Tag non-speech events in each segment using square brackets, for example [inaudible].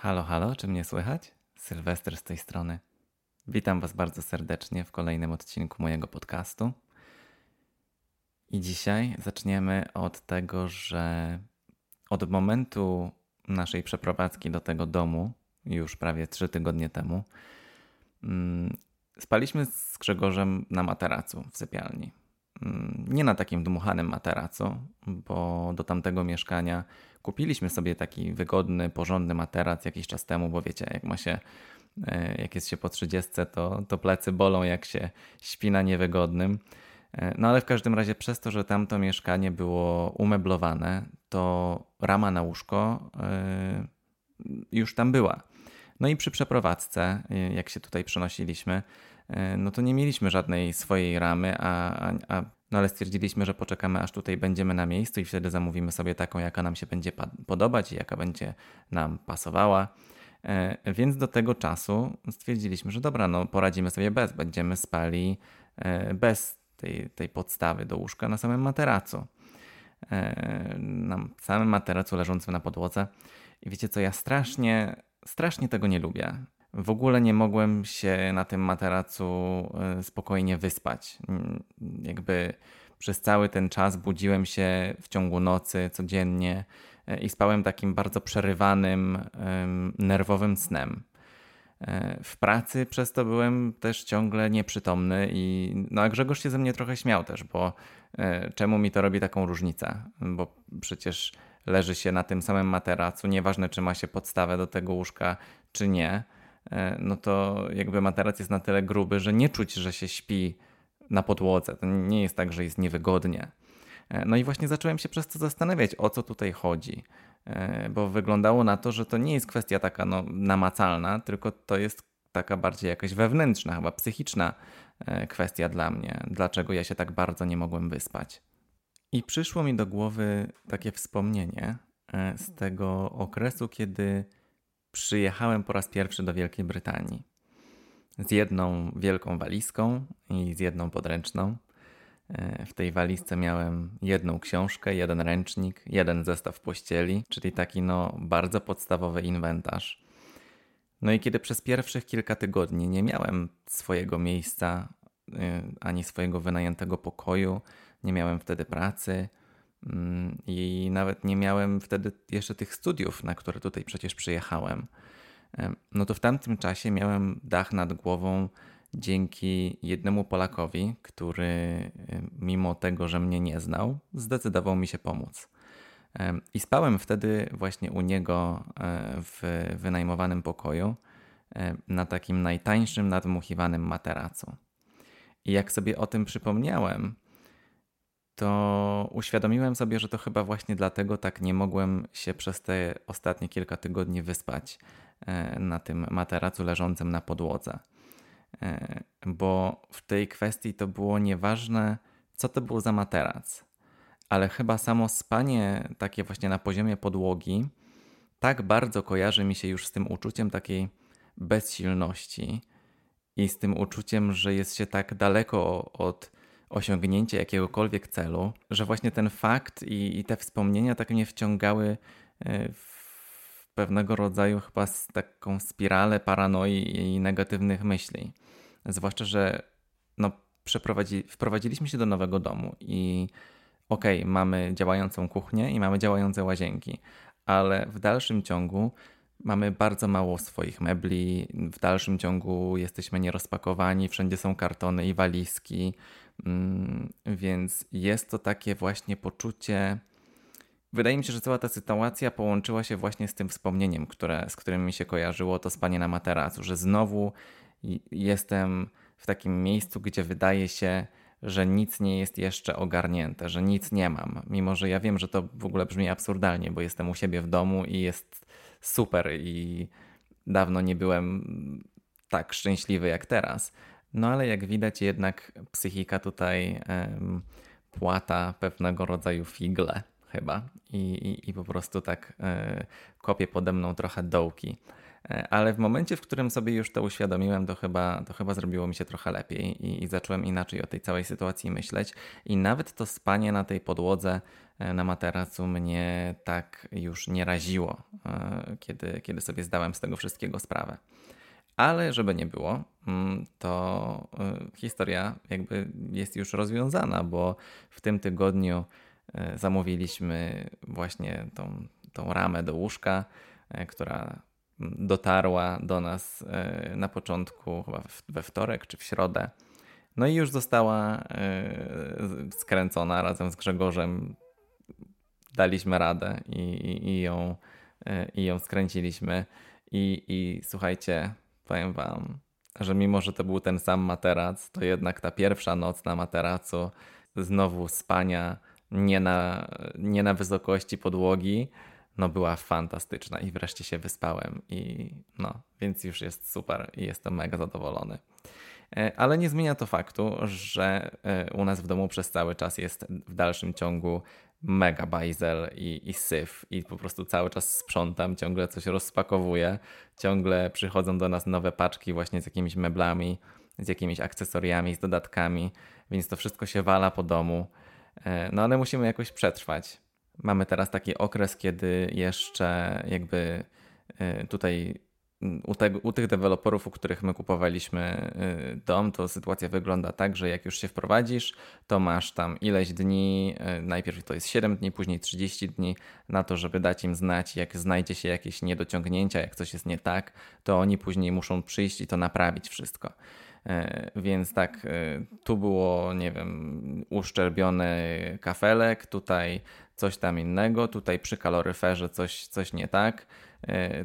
Halo, halo, czy mnie słychać? Sylwester z tej strony. Witam Was bardzo serdecznie w kolejnym odcinku mojego podcastu. I dzisiaj zaczniemy od tego, że od momentu naszej przeprowadzki do tego domu, już prawie trzy tygodnie temu, mm, spaliśmy z Grzegorzem na materacu w sypialni. Mm, nie na takim dmuchanym materacu, bo do tamtego mieszkania kupiliśmy sobie taki wygodny, porządny materac jakiś czas temu, bo wiecie, jak ma się, e, jak jest się po 30, to, to plecy bolą, jak się śpi na niewygodnym. E, no ale w każdym razie przez to, że tamto mieszkanie było umeblowane, to rama na łóżko e, już tam była. No i przy przeprowadzce, jak się tutaj przenosiliśmy, no to nie mieliśmy żadnej swojej ramy, a, a, a no ale stwierdziliśmy, że poczekamy aż tutaj będziemy na miejscu i wtedy zamówimy sobie taką, jaka nam się będzie podobać i jaka będzie nam pasowała. E, więc do tego czasu stwierdziliśmy, że dobra, no poradzimy sobie bez, będziemy spali e, bez tej, tej podstawy do łóżka na samym materacu. E, na samym materacu leżącym na podłodze. I wiecie co, ja strasznie, strasznie tego nie lubię. W ogóle nie mogłem się na tym materacu e, spokojnie wyspać. Mm, jakby przez cały ten czas budziłem się w ciągu nocy codziennie e, i spałem takim bardzo przerywanym, nerwowym snem. E, w pracy przez to byłem też ciągle nieprzytomny i no a Grzegorz się ze mnie trochę śmiał też, bo czemu mi to robi taką różnicę? Bo przecież leży się na tym samym materacu, nieważne czy ma się podstawę do tego łóżka czy nie no to jakby materac jest na tyle gruby, że nie czuć, że się śpi na podłodze. To nie jest tak, że jest niewygodnie. E, no i właśnie zacząłem się przez to zastanawiać, o co tutaj chodzi. E, bo wyglądało na to, że to nie jest kwestia taka no, namacalna, tylko to jest taka bardziej jakaś wewnętrzna, chyba psychiczna kwestia dla mnie. Dlaczego ja się tak bardzo nie mogłem wyspać. I przyszło mi do głowy takie wspomnienie z tego okresu, kiedy przyjechałem po raz pierwszy do Wielkiej Brytanii. Z jedną wielką walizką i z jedną podręczną. E, w tej walizce miałem jedną książkę, jeden ręcznik, jeden zestaw pościeli, czyli taki no bardzo podstawowy inwentarz. No i kiedy przez pierwszych kilka tygodni nie miałem swojego miejsca e, ani swojego wynajętego pokoju, nie miałem wtedy pracy, I nawet nie miałem wtedy jeszcze tych studiów, na które tutaj przecież przyjechałem. No to w tamtym czasie miałem dach nad głową dzięki jednemu Polakowi, który mimo tego, że mnie nie znał, zdecydował mi się pomóc. I spałem wtedy właśnie u niego e, w wynajmowanym pokoju na takim najtańszym, nadmuchiwanym materacu. I jak sobie o tym przypomniałem, to uświadomiłem sobie, że to chyba właśnie dlatego tak nie mogłem się przez te ostatnie kilka tygodni wyspać e, na tym materacu leżącym na podłodze. E, bo w tej kwestii to było nieważne, co to był za materac, ale chyba samo spanie takie właśnie na poziomie podłogi tak bardzo kojarzy mi się już z tym uczuciem takiej bezsilności i z tym uczuciem, że jest się tak daleko od osiągnięcie jakiegokolwiek celu, że właśnie ten fakt i, i te wspomnienia tak mnie wciągały e, w pewnego rodzaju chyba taką spiralę paranoi i negatywnych myśli. Zwłaszcza, że no, przeprowadzi, wprowadziliśmy się do nowego domu i okej, okay, mamy działającą kuchnię i mamy działające łazienki, ale w dalszym ciągu mamy bardzo mało swoich mebli, w dalszym ciągu jesteśmy nierozpakowani, wszędzie są kartony i walizki, Mm, więc jest to takie właśnie poczucie. Wydaje mi się, że cała ta sytuacja połączyła się właśnie z tym wspomnieniem, które, z którym mi się kojarzyło to spanie na materacu, że znowu jestem w takim miejscu, gdzie wydaje się, że nic nie jest jeszcze ogarnięte, że nic nie mam. Mimo, że ja wiem, że to w ogóle brzmi absurdalnie, bo jestem u siebie w domu i jest super i dawno nie byłem tak szczęśliwy jak teraz. No ale jak widać, jednak psychika tutaj um, płata pewnego rodzaju figle chyba i, i, i po prostu tak y, kopie pode mną trochę dołki. E, ale w momencie, w którym sobie już to uświadomiłem, to chyba, to chyba zrobiło mi się trochę lepiej i, i zacząłem inaczej o tej całej sytuacji myśleć. I nawet to spanie na tej podłodze na materacu mnie tak już nie raziło, kiedy, kiedy sobie zdałem z tego wszystkiego sprawę. Ale żeby nie było, mm, to historia jakby jest już rozwiązana, bo w tym tygodniu zamówiliśmy właśnie tą, tą ramę do łóżka, która dotarła do nas e, na początku, chyba we wtorek czy w środę. No i już została e, skręcona razem z Grzegorzem. Daliśmy radę i, i, i ją, e, i ją skręciliśmy. I, I słuchajcie, powiem Wam, że mimo, że to był ten sam materac, to jednak ta pierwsza noc na materacu, znowu spania nie na, nie na wysokości podłogi, no była fantastyczna i wreszcie się wyspałem i no, więc już jest super i jestem mega zadowolony. E, ale nie zmienia to faktu, że e, u nas w domu przez cały czas jest w dalszym ciągu mega bajzel i, i syf i po prostu cały czas sprzątam, ciągle coś rozpakowuję, ciągle przychodzą do nas nowe paczki właśnie z jakimiś meblami, z jakimiś akcesoriami, z dodatkami, więc to wszystko się wala po domu. E, no ale musimy jakoś przetrwać. Mamy teraz taki okres, kiedy jeszcze jakby y, tutaj u, u, tych deweloperów, u których my kupowaliśmy y, dom, to sytuacja wygląda tak, że jak już się wprowadzisz, to masz tam ileś dni, y, najpierw to jest 7 dni, później 30 dni na to, żeby dać im znać, jak znajdzie się jakieś niedociągnięcia, jak coś jest nie tak, to oni później muszą przyjść i to naprawić wszystko. E, więc tak, tu było, nie wiem, uszczerbiony kafelek, tutaj coś tam innego, tutaj przy kaloryferze coś, coś nie tak,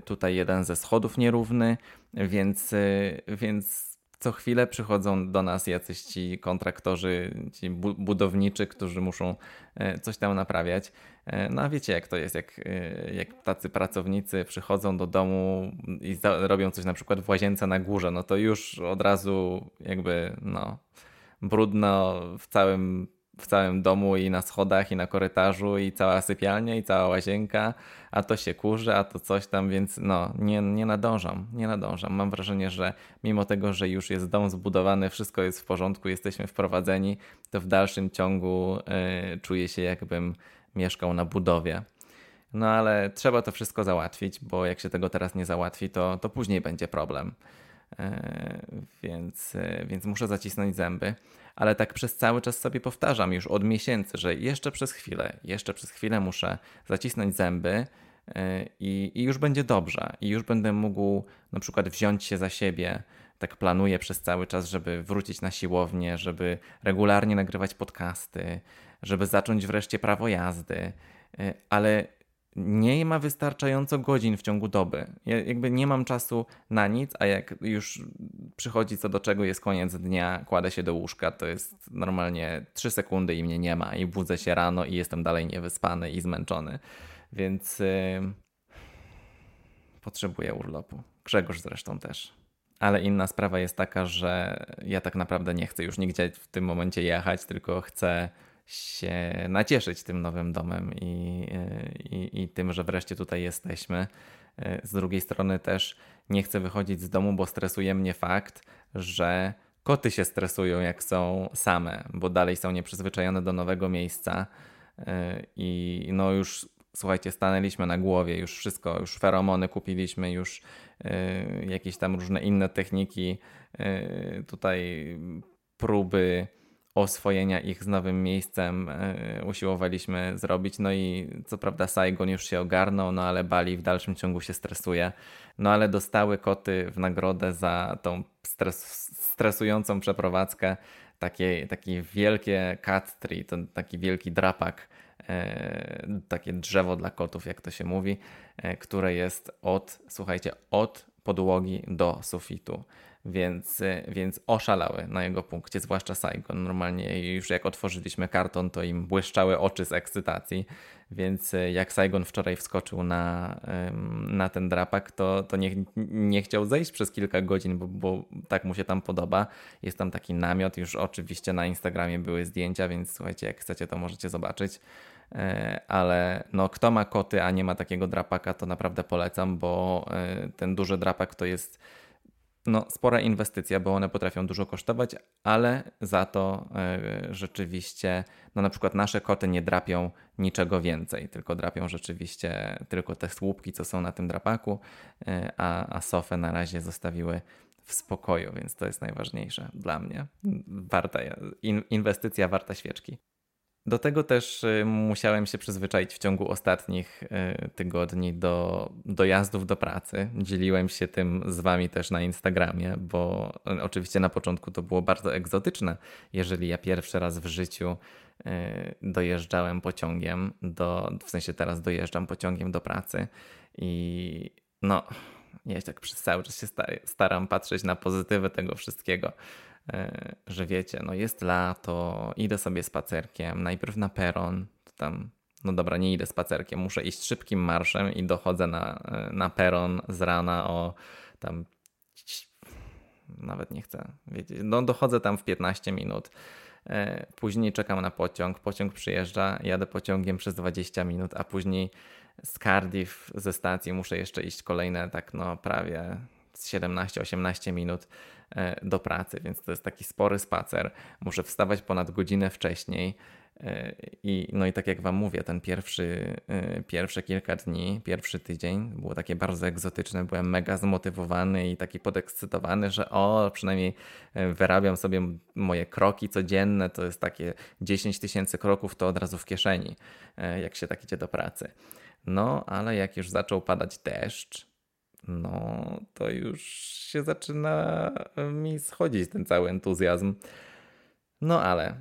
tutaj jeden ze schodów nierówny, więc, więc co chwilę przychodzą do nas jacyś ci kontraktorzy, ci budowniczy, którzy muszą coś tam naprawiać. E, no a wiecie jak to jest, jak, e, jak tacy pracownicy przychodzą do domu i robią coś na przykład w łazience na górze, no to już od razu jakby no brudno w całym, w całym domu i na schodach i na korytarzu i cała sypialnia i cała łazienka, a to się kurzy, a to coś tam, więc no nie, nie nadążam, nie nadążam. Mam wrażenie, że mimo tego, że już jest dom zbudowany, wszystko jest w porządku, jesteśmy wprowadzeni, to w dalszym ciągu y, czuję się jakbym mieszkał na budowie. No ale trzeba to wszystko załatwić, bo jak się tego teraz nie załatwi, to, to później będzie problem. E, więc, e, więc muszę zacisnąć zęby. Ale tak przez cały czas sobie powtarzam już od miesięcy, że jeszcze przez chwilę, jeszcze przez chwilę muszę zacisnąć zęby e, i, i już będzie dobrze. I już będę mógł na przykład wziąć się za siebie. Tak planuję przez cały czas, żeby wrócić na siłownię, żeby regularnie nagrywać podcasty, żeby zacząć wreszcie prawo jazdy, ale nie ma wystarczająco godzin w ciągu doby. Ja jakby nie mam czasu na nic, a jak już przychodzi co do czego jest koniec dnia, kładę się do łóżka, to jest normalnie 3 sekundy i mnie nie ma i budzę się rano i jestem dalej niewyspany i zmęczony. Więc yy, potrzebuję urlopu. Grzegorz zresztą też. Ale inna sprawa jest taka, że ja tak naprawdę nie chcę już nigdzie w tym momencie jechać, tylko chcę się nacieszyć tym nowym domem i, i, i tym, że wreszcie tutaj jesteśmy. Z drugiej strony też nie chcę wychodzić z domu, bo stresuje mnie fakt, że koty się stresują, jak są same, bo dalej są nieprzyzwyczajone do nowego miejsca. I no już słuchajcie, stanęliśmy na głowie, już wszystko, już feromony kupiliśmy, już jakieś tam różne inne techniki, tutaj próby oswojenia ich z nowym miejscem e, usiłowaliśmy zrobić. No i co prawda Saigon już się ogarnął, no ale Bali w dalszym ciągu się stresuje. No ale dostały koty w nagrodę za tą stres stresującą przeprowadzkę takie, takie wielkie cat tree, to taki wielki drapak, e, takie drzewo dla kotów, jak to się mówi, e, które jest od, słuchajcie, od podłogi do sufitu więc, więc oszalały na jego punkcie, zwłaszcza Saigon. Normalnie już jak otworzyliśmy karton, to im błyszczały oczy z ekscytacji, więc jak Saigon wczoraj wskoczył na, na ten drapak, to, to nie, nie chciał zejść przez kilka godzin, bo, bo tak mu się tam podoba. Jest tam taki namiot, już oczywiście na Instagramie były zdjęcia, więc słuchajcie, jak chcecie, to możecie zobaczyć e, ale no, kto ma koty, a nie ma takiego drapaka, to naprawdę polecam, bo e, ten duży drapak to jest no, spora inwestycja, bo one potrafią dużo kosztować, ale za to y, rzeczywiście, no na przykład nasze koty nie drapią niczego więcej, tylko drapią rzeczywiście tylko te słupki, co są na tym drapaku, y, a, a sofę na razie zostawiły w spokoju, więc to jest najważniejsze dla mnie. Warta, in, inwestycja warta świeczki. Do tego też y, musiałem się przyzwyczaić w ciągu ostatnich y, tygodni do dojazdów do pracy. Dzieliłem się tym z wami też na Instagramie, bo y, oczywiście na początku to było bardzo egzotyczne, jeżeli ja pierwszy raz w życiu dojeżdżałem pociągiem, do, w sensie teraz dojeżdżam pociągiem do pracy i no, ja tak przez cały czas się staram patrzeć na pozytywy tego wszystkiego że wiecie, no jest lato, idę sobie spacerkiem, najpierw na peron, tam, no dobra, nie idę spacerkiem, muszę iść szybkim marszem i dochodzę na, e, na peron z rana o tam, nawet nie chcę wiedzieć, no dochodzę tam w 15 minut. E, później czekam na pociąg, pociąg przyjeżdża, jadę pociągiem przez 20 minut, a później z Cardiff ze stacji muszę jeszcze iść kolejne tak no prawie 17-18 minut E, do pracy, więc to jest taki spory spacer. Muszę wstawać ponad godzinę wcześniej. E, I, no i tak jak Wam mówię, ten pierwszy, e, pierwsze kilka dni, pierwszy tydzień było takie bardzo egzotyczne. Byłem mega zmotywowany i taki podekscytowany, że o, przynajmniej wyrabiam sobie moje kroki codzienne. To jest takie 10 tysięcy kroków, to od razu w kieszeni, jak się tak idzie do pracy. No, ale jak już zaczął padać deszcz, no to już się zaczyna mi schodzić ten cały entuzjazm. No ale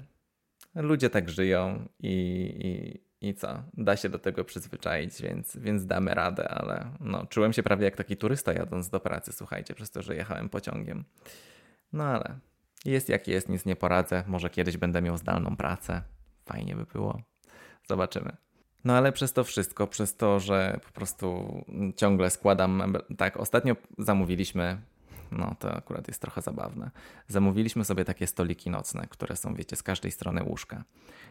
ludzie tak żyją i, i, i co? Da się do tego przyzwyczaić, więc, więc damy radę, ale no, czułem się prawie jak taki turysta jadąc do pracy, słuchajcie, przez to, że jechałem pociągiem. No ale jest jak jest, nic nie poradzę. Może kiedyś będę miał zdalną pracę. Fajnie by było. Zobaczymy. No ale przez to wszystko, przez to, że po prostu ciągle składam. Tak, ostatnio zamówiliśmy. No to akurat jest trochę zabawne. Zamówiliśmy sobie takie stoliki nocne, które są, wiecie, z każdej strony łóżka.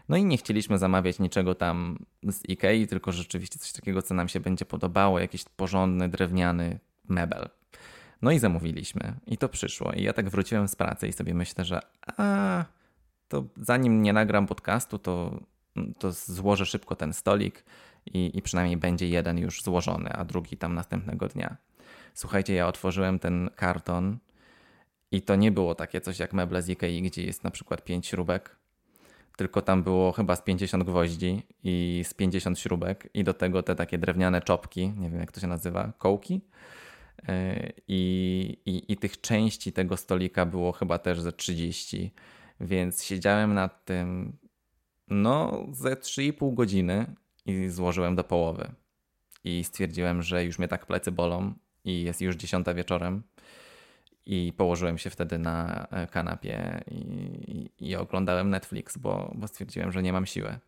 No i nie chcieliśmy zamawiać niczego tam z Ikei, tylko rzeczywiście coś takiego, co nam się będzie podobało, jakiś porządny, drewniany mebel. No i zamówiliśmy i to przyszło. I ja tak wróciłem z pracy i sobie myślę, że a to zanim nie nagram podcastu, to to złożę szybko ten stolik i, i przynajmniej będzie jeden już złożony, a drugi tam następnego dnia. Słuchajcie, ja otworzyłem ten karton i to nie było takie coś jak meble z Ikei, gdzie jest na przykład 5 śrubek, tylko tam było chyba z 50 gwoździ i z 50 śrubek i do tego te takie drewniane czopki, nie wiem jak to się nazywa, kołki. Yy, I, i, I tych części tego stolika było chyba też ze 30, więc siedziałem nad tym no, ze 3,5 godziny i złożyłem do połowy. I stwierdziłem, że już mnie tak plecy bolą i jest już 10 wieczorem. I położyłem się wtedy na e, kanapie i, i, oglądałem Netflix, bo, bo stwierdziłem, że nie mam siły.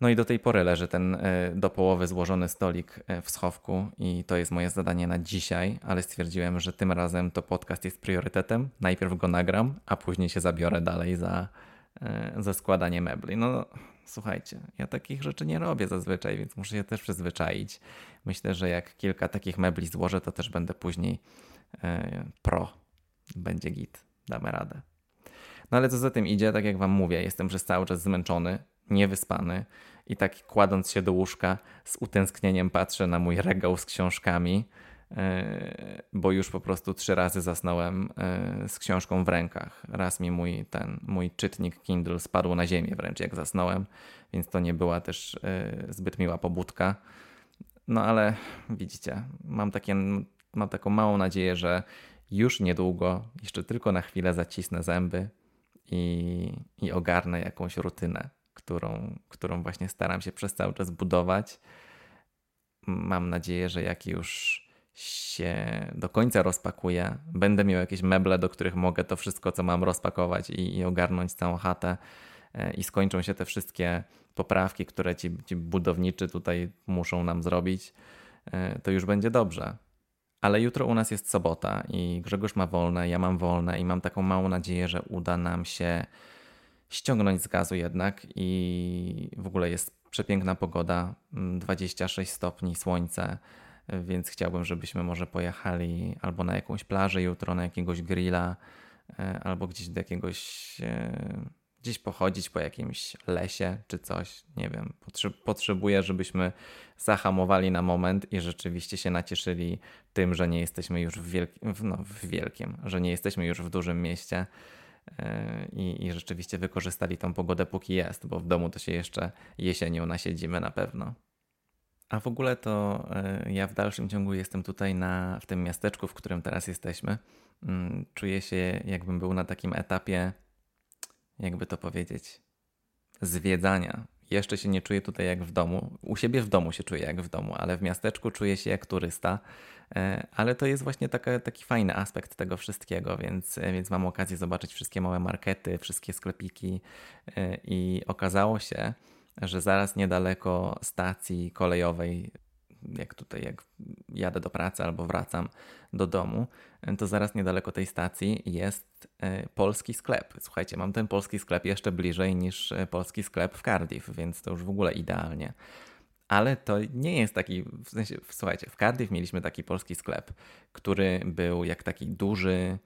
No i do tej pory leży ten e, do połowy złożony stolik e, w schowku i to jest moje zadanie na dzisiaj, ale stwierdziłem, że tym razem to podcast jest priorytetem. Najpierw go nagram, a później się zabiorę dalej za, E, za składanie mebli. No słuchajcie, ja takich rzeczy nie robię zazwyczaj, więc muszę się też przyzwyczaić. Myślę, że jak kilka takich mebli złożę, to też będę później e, pro. Będzie git, damy radę. No ale co za tym idzie, tak jak wam mówię, jestem przez cały czas zmęczony, niewyspany i tak kładąc się do łóżka z utęsknieniem patrzę na mój regał z książkami bo już po prostu trzy razy zasnąłem e, z książką w rękach. Raz mi mój ten mój czytnik Kindle spadł na ziemię wręcz jak zasnąłem, więc to nie była też e, zbyt miła pobudka. No ale widzicie, mam, takie, mam taką małą nadzieję, że już niedługo, jeszcze tylko na chwilę zacisnę zęby i, i ogarnę jakąś rutynę, którą, którą właśnie staram się przez cały czas budować. Mam nadzieję, że jak już się do końca rozpakuję, będę miał jakieś meble, do których mogę to wszystko, co mam rozpakować i, i ogarnąć całą chatę e, i skończą się te wszystkie poprawki, które ci, ci budowniczy tutaj muszą nam zrobić, e, to już będzie dobrze. Ale jutro u nas jest sobota i Grzegorz ma wolne, ja mam wolne i mam taką małą nadzieję, że uda nam się ściągnąć z gazu jednak i w ogóle jest przepiękna pogoda, 26 mm, stopni, słońce, więc chciałbym, żebyśmy może pojechali albo na jakąś plażę jutro, na jakiegoś grilla, albo gdzieś do jakiegoś gdzieś pochodzić po jakimś lesie czy coś, nie wiem. Potrzebuję, żebyśmy zahamowali na moment i rzeczywiście się nacieszyli tym, że nie jesteśmy już w, wielkim, no, w wielkim, że nie jesteśmy już w dużym mieście. E, I, I rzeczywiście wykorzystali tą pogodę, póki jest, bo w domu to się jeszcze jesienią nasiedzimy na pewno. A w ogóle to e, ja w dalszym ciągu jestem tutaj na, w tym miasteczku, w którym teraz jesteśmy. Mm, czuję się, jakbym był na takim etapie jakby to powiedzieć, zwiedzania. Jeszcze się nie czuję tutaj jak w domu. U siebie w domu się czuję jak w domu, ale w miasteczku czuję się jak turysta. E, ale to jest właśnie taka, taki fajny aspekt tego wszystkiego, więc, e, więc mam okazję zobaczyć wszystkie małe markety, wszystkie sklepiki i okazało się, że zaraz niedaleko stacji kolejowej jak tutaj, jak jadę do pracy albo wracam do domu, to zaraz niedaleko tej stacji jest e, polski sklep. Słuchajcie, mam ten polski sklep jeszcze bliżej niż e, polski sklep w Cardiff, więc to już w ogóle idealnie. Ale to nie jest taki, w sensie, słuchajcie, w Cardiff mieliśmy taki polski sklep, który był jak taki duży,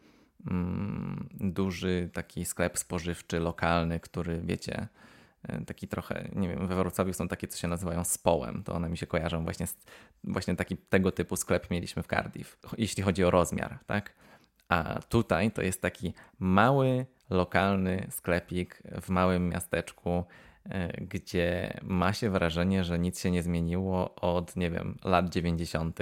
mm, duży taki sklep spożywczy, lokalny, który wiecie, taki trochę, nie wiem, we Wrocławiu są takie, co się nazywają społem, to one mi się kojarzą właśnie, z, właśnie taki tego typu sklep mieliśmy w Cardiff, jeśli chodzi o rozmiar, tak? A tutaj to jest taki mały, lokalny sklepik w małym miasteczku, e, gdzie ma się wrażenie, że nic się nie zmieniło od, nie wiem, lat 90.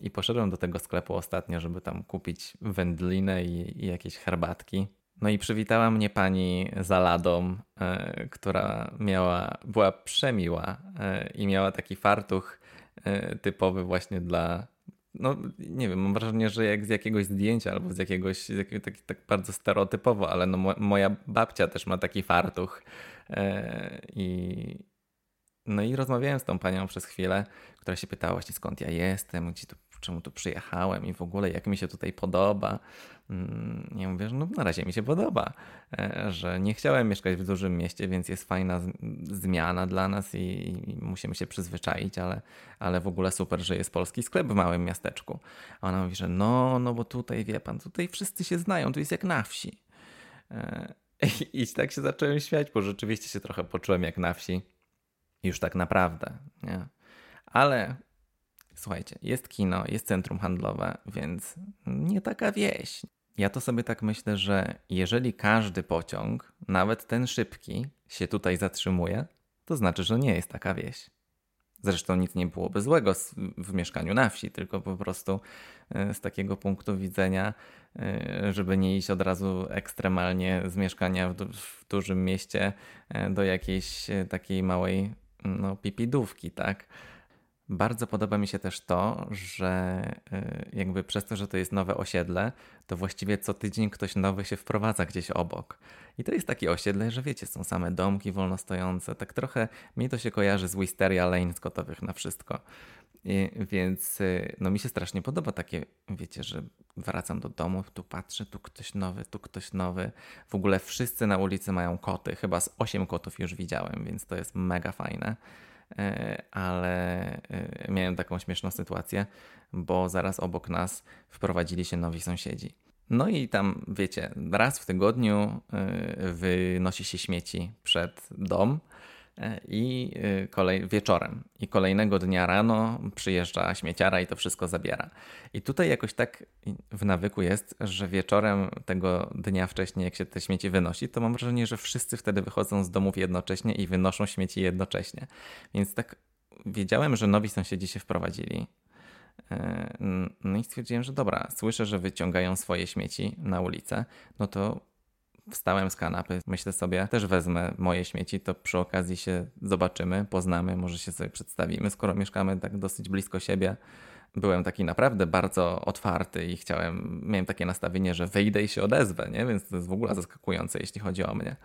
I poszedłem do tego sklepu ostatnio, żeby tam kupić wędlinę i, i jakieś herbatki. No i przywitała mnie pani za ladą, e, która miała, była przemiła e, i miała taki fartuch e, typowy właśnie dla, no nie wiem, mam wrażenie, że jak z jakiegoś zdjęcia albo z jakiegoś, z jakiegoś tak, tak bardzo stereotypowo, ale no mo, moja babcia też ma taki fartuch i no i rozmawiałem z tą panią przez chwilę, która się pytała właśnie skąd ja jestem, gdzie tu czemu tu przyjechałem i w ogóle jak mi się tutaj podoba. Mm, ja mówię, że no na razie mi się podoba, e, że nie chciałem mieszkać w dużym mieście, więc jest fajna zmiana dla nas i, i musimy się przyzwyczaić, ale, ale w ogóle super, że jest polski sklep w małym miasteczku. A ona mówi, że no, no bo tutaj wie pan, tutaj wszyscy się znają, tu jest jak na wsi. E, [laughs] I tak się zacząłem śmiać, bo rzeczywiście się trochę poczułem jak na wsi. Już tak naprawdę, nie? Ale Słuchajcie, jest kino, jest centrum handlowe, więc nie taka wieś. Ja to sobie tak myślę, że jeżeli każdy pociąg, nawet ten szybki, się tutaj zatrzymuje, to znaczy, że nie jest taka wieś. Zresztą nic nie byłoby złego w mieszkaniu na wsi, tylko po prostu e, z takiego punktu widzenia, e, żeby nie iść od razu ekstremalnie z mieszkania w, w dużym mieście e, do jakiejś takiej małej no, pipidówki, tak? Bardzo podoba mi się też to, że y, jakby przez to, że to jest nowe osiedle, to właściwie co tydzień ktoś nowy się wprowadza gdzieś obok. I to jest takie osiedle, że wiecie, są same domki wolnostojące. Tak trochę mi to się kojarzy z Wisteria Lane z gotowych na wszystko. I, więc y, no mi się strasznie podoba takie, wiecie, że wracam do domu, tu patrzę, tu ktoś nowy, tu ktoś nowy. W ogóle wszyscy na ulicy mają koty. Chyba z 8 kotów już widziałem, więc to jest mega fajne. E, ale e, miałem taką śmieszną sytuację, bo zaraz obok nas wprowadzili się nowi sąsiedzi. No i tam, wiecie, raz w tygodniu e, wynosi się śmieci przed dom i e, kolej, wieczorem. I kolejnego dnia rano przyjeżdża śmieciara i to wszystko zabiera. I tutaj jakoś tak w nawyku jest, że wieczorem tego dnia wcześniej, jak się te śmieci wynosi, to mam wrażenie, że wszyscy wtedy wychodzą z domów jednocześnie i wynoszą śmieci jednocześnie. Więc tak wiedziałem, że nowi sąsiedzi się wprowadzili. E, no i stwierdziłem, że dobra, słyszę, że wyciągają swoje śmieci na ulicę, no to Wstałem z kanapy, myślę sobie, też wezmę moje śmieci, to przy okazji się zobaczymy, poznamy, może się sobie przedstawimy, skoro mieszkamy tak dosyć blisko siebie. Byłem taki naprawdę bardzo otwarty i chciałem, miałem takie nastawienie, że wyjdę i się odezwę, nie? więc to jest w ogóle zaskakujące, jeśli chodzi o mnie.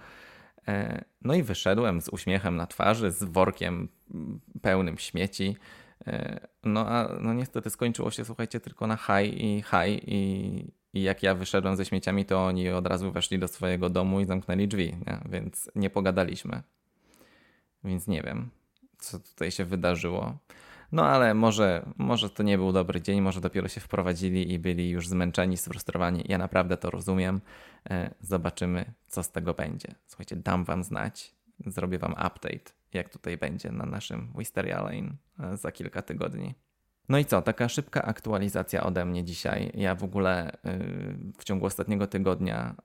E, no i wyszedłem z uśmiechem na twarzy, z workiem pełnym śmieci. E, no a no niestety skończyło się, słuchajcie, tylko na high i high i, i jak ja wyszedłem ze śmieciami, to oni od razu weszli do swojego domu i zamknęli drzwi, nie? więc nie pogadaliśmy. Więc nie wiem, co tutaj się wydarzyło. No ale może, może to nie był dobry dzień, może dopiero się wprowadzili i byli już zmęczeni, sfrustrowani. Ja naprawdę to rozumiem. E, zobaczymy, co z tego będzie. Słuchajcie, dam wam znać, zrobię wam update, jak tutaj będzie na naszym Wisteria Lane e, za kilka tygodni. No i co, taka szybka aktualizacja ode mnie dzisiaj. Ja w ogóle y, w ciągu ostatniego tygodnia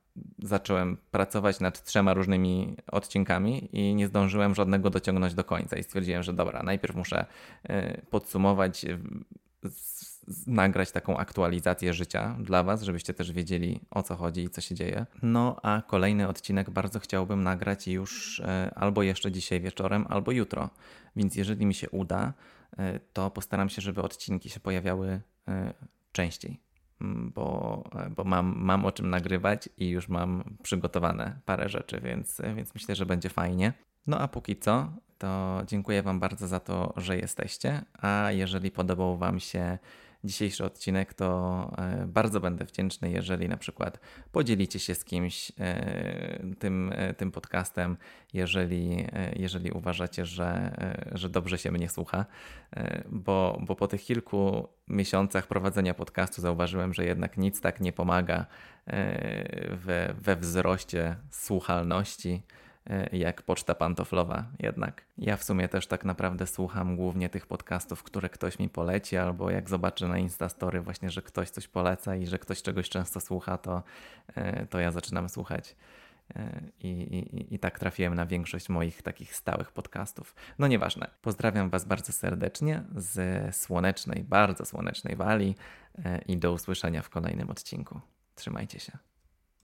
zacząłem pracować nad trzema różnymi odcinkami i nie zdążyłem żadnego dociągnąć do końca. I stwierdziłem, że dobra, najpierw muszę y, podsumować, y, nagrać taką aktualizację życia dla Was, żebyście też wiedzieli o co chodzi i co się dzieje. No a kolejny odcinek bardzo chciałbym nagrać już albo jeszcze dzisiaj wieczorem, albo jutro. Więc jeżeli mi się uda, to postaram się, żeby odcinki się pojawiały e, częściej, bo, e, bo mam, mam o czym nagrywać i już mam przygotowane parę rzeczy, więc, więc myślę, że będzie fajnie. No a póki co, to dziękuję Wam bardzo za to, że jesteście. A jeżeli podobał Wam się dzisiejszy odcinek, to e, bardzo będę wdzięczny, jeżeli na przykład podzielicie się z kimś e, tym, e, tym podcastem, jeżeli, jeżeli uważacie, że, że dobrze się mnie słucha, bo, bo po tych kilku miesiącach prowadzenia podcastu zauważyłem, że jednak nic tak nie pomaga we, we wzroście słuchalności jak poczta pantoflowa jednak. Ja w sumie też tak naprawdę słucham głównie tych podcastów, które ktoś mi poleci, albo jak zobaczę na Instastory właśnie, że ktoś coś poleca i że ktoś czegoś często słucha, to, e, to ja zaczynam słuchać. E, I, i, I tak trafiłem na większość moich takich stałych podcastów. No nieważne. Pozdrawiam Was bardzo serdecznie z słonecznej, bardzo słonecznej Walii i do usłyszenia w kolejnym odcinku. Trzymajcie się.